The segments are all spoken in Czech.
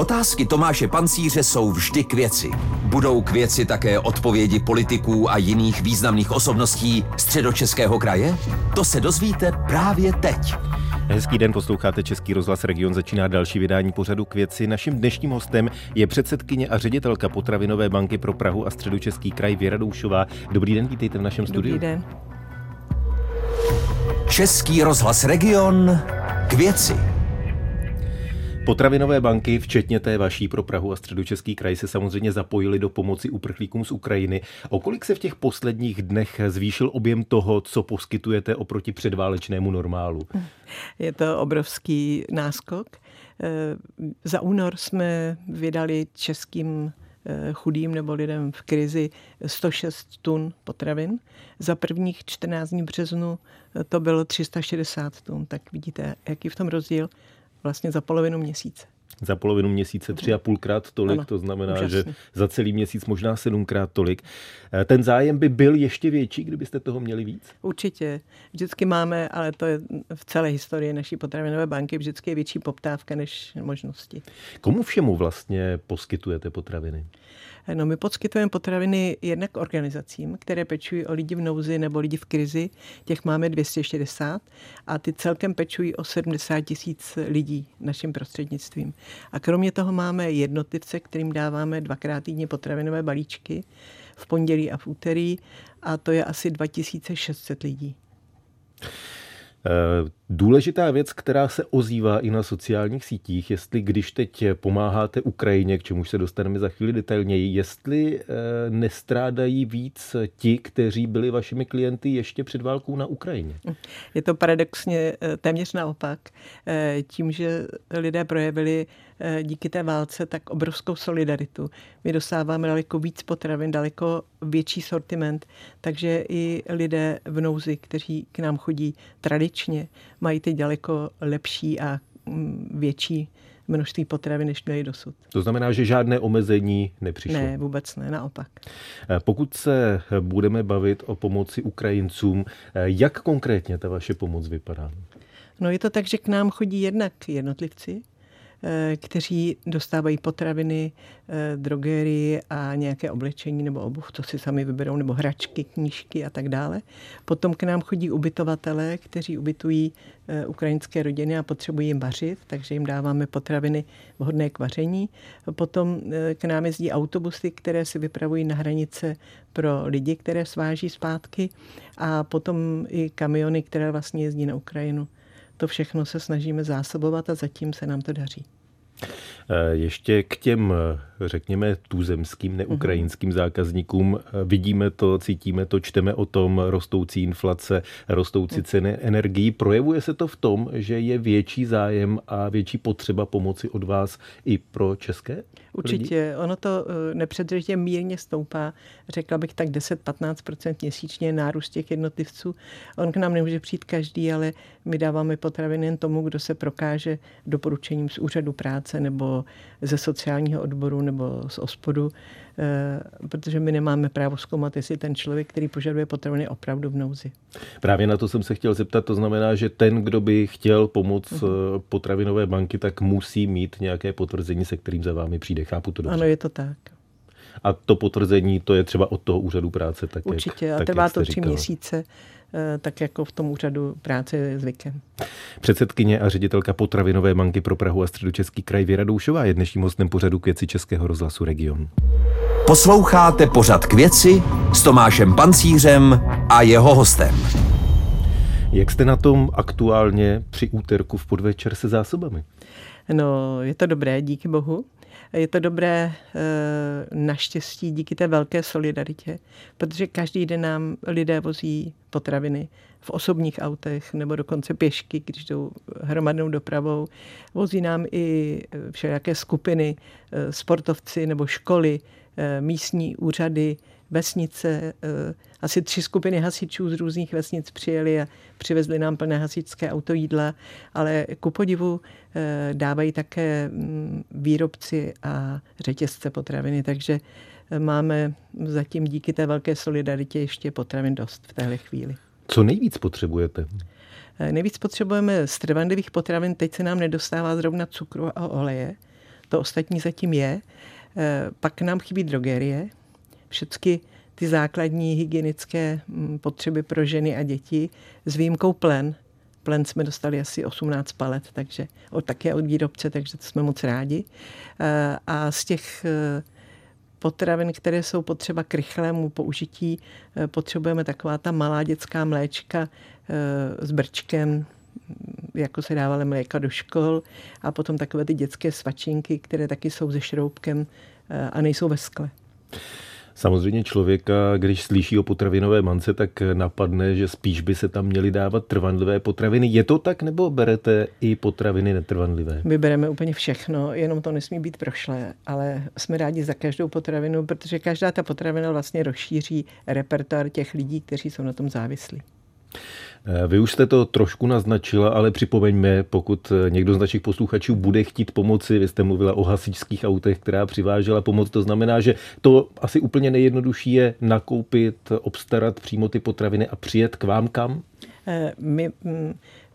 Otázky Tomáše Pancíře jsou vždy k věci. Budou k věci také odpovědi politiků a jiných významných osobností středočeského kraje? To se dozvíte právě teď. Hezký den, posloucháte Český rozhlas Region, začíná další vydání pořadu k věci. Naším dnešním hostem je předsedkyně a ředitelka Potravinové banky pro Prahu a středočeský kraj Věra Doušová. Dobrý den, vítejte v našem studiu. Dobrý den. Český rozhlas Region k věci. Potravinové banky, včetně té vaší pro Prahu a středočeský kraj, se samozřejmě zapojili do pomoci uprchlíkům z Ukrajiny. O kolik se v těch posledních dnech zvýšil objem toho, co poskytujete oproti předválečnému normálu? Je to obrovský náskok. Eh, za únor jsme vydali českým eh, chudým nebo lidem v krizi 106 tun potravin. Za prvních 14 dní březnu to bylo 360 tun. Tak vidíte, jaký v tom rozdíl vlastně za polovinu měsíce. Za polovinu měsíce tři a půlkrát tolik, ano, to znamená, úžasný. že za celý měsíc možná sedmkrát tolik. Eh, ten zájem by byl ještě větší, kdybyste toho měli víc? Určitě. Vždycky máme, ale to je v celé historii naší potravinové banky, vždycky je větší poptávka než možnosti. Komu všemu vlastně poskytujete potraviny? No, my poskytujeme potraviny jednak organizacím, které pečují o lidi v nouzi nebo lidi v krizi. Těch máme 260 a ty celkem pečují o 70 tisíc lidí naším prostřednictvím. A kromě toho máme jednotlivce, kterým dáváme dvakrát týdně potravinové balíčky v pondělí a v úterý a to je asi 2600 lidí. Eh, důležitá věc, která se ozývá i na sociálních sítích, jestli když teď pomáháte Ukrajině, k čemuž se dostaneme za chvíli detailněji, jestli eh, nestrádají víc ti, kteří byli vašimi klienty ještě před válkou na Ukrajině. Je to paradoxně eh, téměř naopak. Tím, že lidé projevili díky té válce tak obrovskou solidaritu. My dostáváme daleko víc potravin, daleko větší sortiment, takže i lidé v nouzi, kteří k nám chodí tradičně, mají teď daleko lepší a mm, větší množství potravy, než měli dosud. To znamená, že žádné omezení nepřišlo? Ne, vůbec ne, naopak. Eh, pokud se budeme bavit o pomoci Ukrajincům, eh, jak konkrétně ta vaše pomoc vypadá? No je to tak, že k nám chodí jednak jednotlivci, Eh, kteří dostávají potraviny, eh, drogerii a nějaké oblečení nebo obuv, to si sami vyberou, nebo hračky, knížky a tak dále. Potom k nám chodí ubytovatelé, kteří ubytují eh, ukrajinské rodiny a potřebují jim vařit, takže jim dáváme potraviny vhodné k vaření. Potom k nám jezdí autobusy, které se vypravují na hranice pro lidi, které sváží zpátky a potom i kamiony, které vlastně jezdí na Ukrajinu to všechno se snažíme zásobovat a zatím se nám to daří. Eh, ještě k těm, eh, řekněme, tuzemským, neukrajinským zákazníkům. Eh, vidíme to, cítíme to, čteme o tom, rostoucí inflace, rostoucí ceny energií. Projevuje se to v tom, že je větší zájem a větší potřeba pomoci od vás i pro české? Určitě. Lidi? Ono to nepředržitě mírně stoupá. Řekla bych tak 10-15% měsíčně nárůst těch jednotlivců. On k nám nemůže přijít každý, ale my dáváme potraviny jen tomu, kdo se prokáže doporučením z úřadu práce nebo ze sociálního odboru nebo z ospodu, eh, protože my nemáme právo zkoumat, jestli ten člověk, který požaduje potraviny, opravdu v nouzi. Právě na to jsem se chtěl zeptat. To znamená, že ten, kdo by chtěl pomoct uh-huh. potravinové banky, tak musí mít nějaké potvrzení, se kterým za vámi přijde. Chápu to dobře. Ano, je to tak. A to potvrzení, to je třeba od toho úřadu práce. Tak Určitě, jak, a trvá to tři měsíce. Eh, tak jako v tom úřadu práce je zvykem. Předsedkyně a ředitelka potravinové banky pro Prahu a středočeský kraj Věra Doušová je dnešním hostem pořadu k věci Českého rozhlasu Region. Posloucháte pořad k věci s Tomášem Pancířem a jeho hostem. Jak jste na tom aktuálně při úterku v podvečer se zásobami? No, je to dobré, díky bohu. Je to dobré eh, naštěstí díky té velké solidaritě, protože každý den nám lidé vozí potraviny v osobních autech nebo dokonce pěšky, když jdou hromadnou dopravou. Vozí nám i všelijaké skupiny, eh, sportovci nebo školy, eh, místní úřady, vesnice, eh, asi tři skupiny hasičů z různých vesnic přijeli a přivezli nám plné hasičské auto jídla, ale ku podivu eh, dávají také mm, výrobci a řetězce potraviny, takže eh, máme zatím díky té velké solidaritě ještě potravin dost v téhle chvíli. Co nejvíc potřebujete? Nejvíc potřebujeme z trvanlivých potravin, teď se nám nedostává zrovna cukru a oleje, To ostatní zatím je. Pak nám chybí drogerie. Všechny ty základní hygienické mm, potřeby pro ženy a děti s výjimkou plen. Plen jsme dostali asi 18 palet, takže od, také od výrobce, takže to jsme moc rádi. A z těch potravin, které jsou potřeba k rychlému použití, eh, potřebujeme taková ta malá dětská mléčka eh, s brčkem, jako se dávaly mléka do škol a potom takové ty dětské svačinky, které taky jsou se šroubkem eh, a nejsou ve skle. Samozřejmě člověka, když slyší o potravinové mance, tak napadne, že spíš by se tam měly dávat trvanlivé potraviny. Je to tak, nebo berete i potraviny netrvanlivé? My bereme úplně všechno, jenom to nesmí být prošlé, ale jsme rádi za každou potravinu, protože každá ta potravina vlastně rozšíří repertoár těch lidí, kteří jsou na tom závislí. Vy už jste to trošku naznačila, ale připomeňme, pokud eh, někdo z našich posluchačů bude chtít pomoci, vy jste mluvila o hasičských autech, která přivážela pomoc, to znamená, že to asi úplně nejjednodušší je nakoupit, obstarat přímo ty potraviny a přijet k vám kam? Eh, my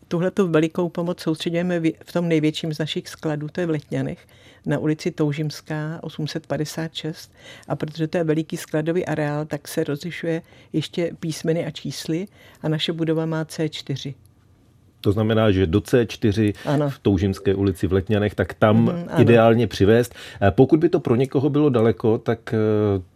tuhle velikou pomoc soustředíme v tom největším z našich skladů, to je v Letňanech, na ulici Toužimská 856. A protože to je veliký skladový areál, tak se rozlišuje ještě písmeny a čísly a naše budova má C4. To znamená, že do C4 ano. v Toužimské ulici v Letňanech, tak tam mm, ideálně přivést. Pokud by to pro někoho bylo daleko, tak eh,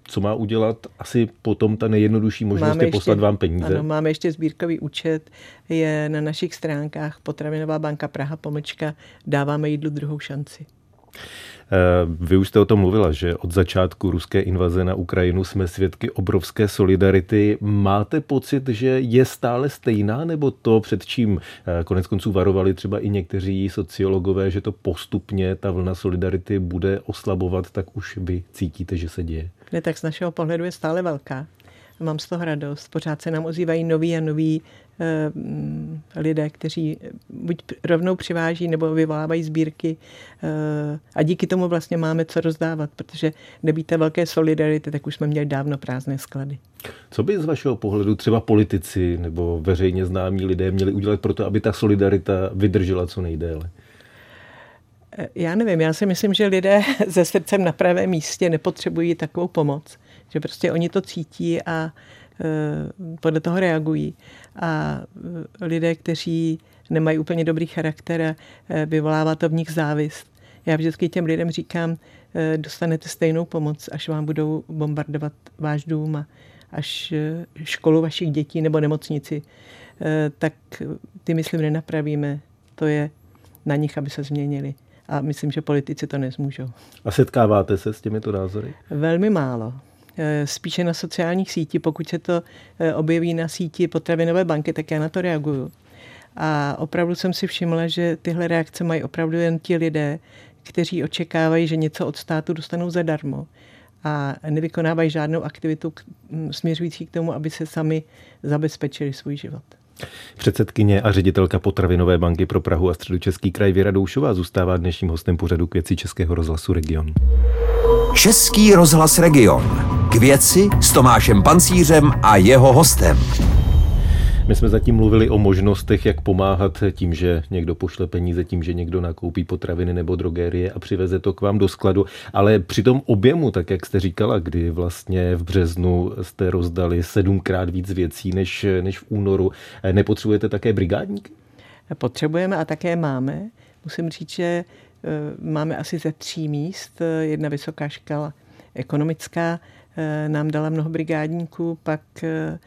co má udělat? Asi potom ta nejjednodušší možnost máme je poslat ještě, vám peníze. Ano, máme ještě sbírkový účet, je na našich stránkách Potravinová banka Praha pomlčka, dáváme jídlu druhou šanci. Eh, vy už jste o tom mluvila, že od začátku ruské invaze na Ukrajinu jsme svědky obrovské solidarity. Máte pocit, že je stále stejná, nebo to, před čím eh, konec konců varovali třeba i někteří sociologové, že to postupně ta vlna solidarity bude oslabovat, tak už vy cítíte, že se děje? Ne, tak z našeho pohledu je stále velká. Mám z toho radost. Pořád se nám ozývají noví a noví lidé, kteří buď rovnou přiváží nebo vyvolávají sbírky eh, a díky tomu vlastně máme co rozdávat, protože nebýte velké solidarity, tak už jsme měli dávno prázdné sklady. Co by z vašeho pohledu třeba politici nebo veřejně známí lidé měli udělat pro to, aby ta solidarita vydržela co nejdéle? Eh, já nevím, já si myslím, že lidé se srdcem na pravém místě nepotřebují takovou pomoc. Že prostě oni to cítí a podle toho reagují a e, lidé, kteří nemají úplně dobrý charakter, e, vyvolává to v nich závist. Já vždycky těm lidem říkám, dostanete stejnou pomoc, až vám budou bombardovat váš dům a až školu vašich dětí nebo nemocnici, tak ty, myslím, nenapravíme. To je na nich, aby se změnili. A myslím, že politici to nezmůžou. A setkáváte se s těmito názory? Velmi málo. Eh, spíše na sociálních sítích. Pokud se to eh, objeví na síti potravinové banky, tak já na to reaguju. A opravdu jsem si všimla, že tyhle reakce mají opravdu jen ti lidé, kteří očekávají, že něco od státu dostanou zadarmo a nevykonávají žádnou aktivitu směřující k tomu, aby se sami zabezpečili svůj život. Předsedkyně a ředitelka Potravinové banky pro Prahu a středočeský kraj Věra Doušová zůstává dnešním hostem pořadu k věci Českého rozhlasu Region. Český rozhlas Region. K věci s Tomášem Pancířem a jeho hostem. My jsme zatím mluvili o možnostech, jak pomáhat tím, že někdo pošle peníze, tím, že někdo nakoupí potraviny nebo drogérie a přiveze to k vám do skladu. Ale při tom objemu, tak jak jste říkala, kdy vlastně v březnu jste rozdali sedmkrát víc věcí než, než v únoru, nepotřebujete také brigádníky? Potřebujeme a také máme. Musím říct, že e, máme asi ze tří míst. Jedna vysoká škola ekonomická nám dala mnoho brigádníků, pak e,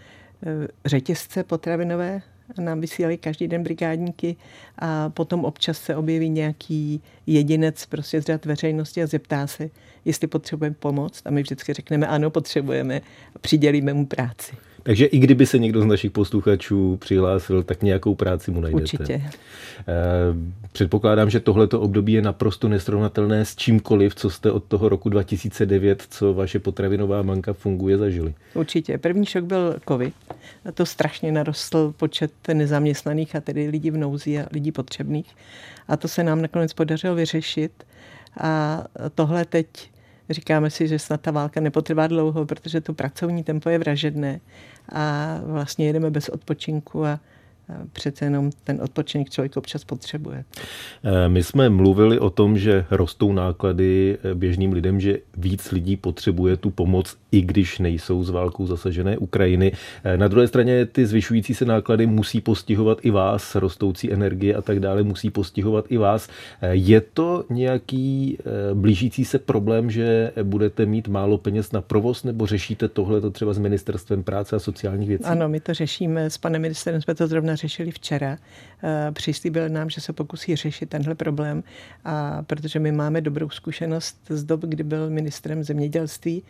Eh, řetězce potravinové nám vysílali každý den brigádníky a potom občas se objeví nějaký jedinec prostě z řad veřejnosti a zeptá se, jestli potřebujeme pomoc a my vždycky řekneme ano, potřebujeme a přidělíme mu práci. Takže i kdyby se někdo z našich posluchačů přihlásil, tak nějakou práci mu najdete. Určitě. Eh, předpokládám, že tohleto období je naprosto nesrovnatelné s čímkoliv, co jste od toho roku 2009, co vaše potravinová banka funguje, zažili. Určitě. První šok byl covid. A to strašně narostl počet nezaměstnaných a tedy lidí v nouzi a lidí potřebných. A to se nám nakonec podařilo vyřešit. A tohle teď Říkáme si, že snad ta válka nepotrvá dlouho, protože to pracovní tempo je vražedné a vlastně jedeme bez odpočinku a přece jenom ten odpočinek člověk občas potřebuje. Eh, my jsme mluvili o tom, že rostou náklady eh, běžným lidem, že víc lidí potřebuje tu pomoc, i když nejsou z válkou zasažené Ukrajiny. Eh, na druhé straně ty zvyšující se náklady musí postihovat i vás, rostoucí energie a tak dále musí postihovat i vás. Je to nějaký blížící se problém, že budete mít málo peněz na provoz, nebo řešíte tohle to třeba s ministerstvem práce a sociálních věcí? Ano, my to řešíme s panem ministerem, jsme to zrovna řešili včera. Eh, přislíbil nám, že se pokusí řešit tenhle problém, a protože my máme dobrou zkušenost z dob, kdy byl ministrem zemědělství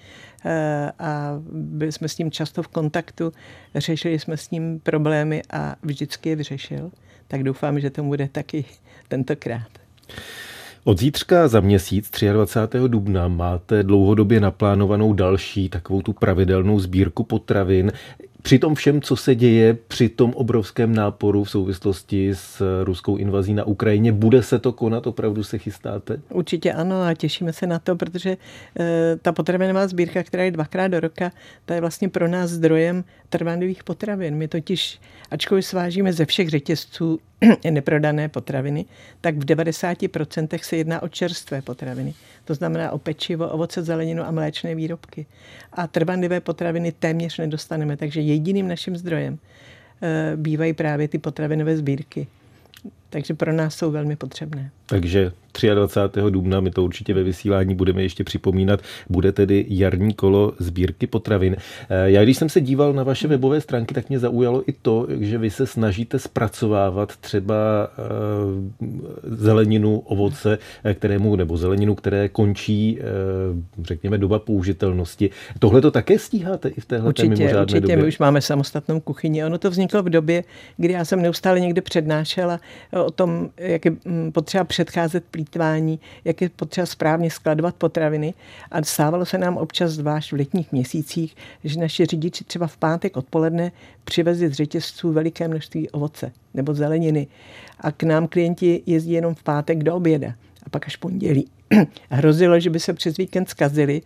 eh, a byli jsme s ním často v kontaktu, řešili jsme s ním problémy a vždycky je vyřešil. Tak doufám, že to bude taky tentokrát. Od zítřka za měsíc, 23. dubna, máte dlouhodobě naplánovanou další takovou tu pravidelnou sbírku potravin při tom všem, co se děje, při tom obrovském náporu v souvislosti s ruskou invazí na Ukrajině, bude se to konat? Opravdu se chystáte? Určitě ano a těšíme se na to, protože e, ta potravinová sbírka, která je dvakrát do roka, ta je vlastně pro nás zdrojem trvanlivých potravin. My totiž, ačkoliv svážíme ze všech řetězců neprodané potraviny, tak v 90% se jedná o čerstvé potraviny. To znamená o pečivo, ovoce, zeleninu a mléčné výrobky. A trvanlivé potraviny téměř nedostaneme, takže jediným naším zdrojem eh, bývají právě ty potravinové sbírky. Takže pro nás jsou velmi potřebné. Takže 23. dubna, my to určitě ve vysílání budeme ještě připomínat, bude tedy jarní kolo sbírky potravin. Eh, já když jsem se díval na vaše webové stránky, tak mě zaujalo i to, že vy se snažíte zpracovávat třeba eh, zeleninu, ovoce, eh, kterému, nebo zeleninu, které končí, řekněme, doba použitelnosti. Tohle to také stíháte i v téhle určitě, mimořádné určitě, době? my už máme samostatnou kuchyni. Ono to vzniklo v době, kdy já jsem neustále někde přednášela o tom, jak je mm, potřeba předcházet plítvání, jak je potřeba správně skladovat potraviny. A stávalo se nám občas, zvlášť v letních měsících, že naši řidiči třeba v pátek odpoledne přivezli z řetězců veliké množství ovoce nebo zeleniny. A k nám klienti jezdí jenom v pátek do oběda a pak až pondělí. Hrozilo, že by se přes víkend zkazili,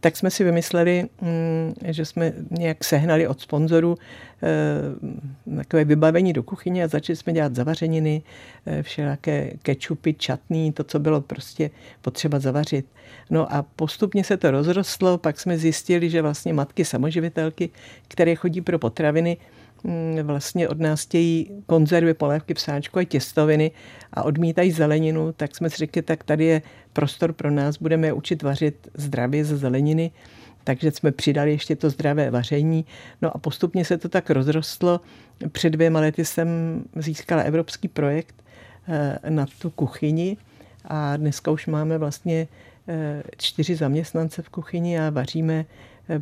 tak jsme si vymysleli, mm, že jsme nějak sehnali od sponzorů eh, takové vybavení do kuchyně a začali jsme dělat zavařeniny, eh, všelaké kečupy, čatný, to, co bylo prostě potřeba zavařit. No a postupně se to rozrostlo, pak jsme zjistili, že vlastně matky samoživitelky, které chodí pro potraviny, vlastně od nás chtějí konzervy, polévky, psáčku a těstoviny a odmítají zeleninu, tak jsme si řekli, tak tady je prostor pro nás, budeme je učit vařit zdravě ze zeleniny, takže jsme přidali ještě to zdravé vaření. No a postupně se to tak rozrostlo. Před dvěma lety jsem získala evropský projekt eh, na tu kuchyni a dneska už máme vlastně eh, čtyři zaměstnance v kuchyni a vaříme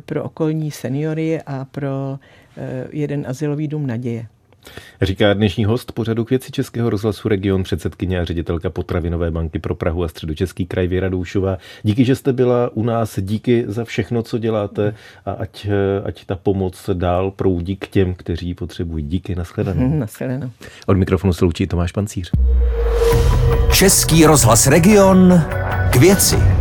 pro okolní seniory a pro jeden asilový dům naděje. Říká dnešní host pořadu k věci Českého rozhlasu Region, předsedkyně a ředitelka Potravinové banky pro Prahu a středočeský kraj Věra Doušová. Díky, že jste byla u nás, díky za všechno, co děláte a ať, ať ta pomoc dál proudí k těm, kteří ji potřebují. Díky, nashledanou. Nashledanou. Od mikrofonu se loučí Tomáš Pancíř. Český rozhlas Region k věci.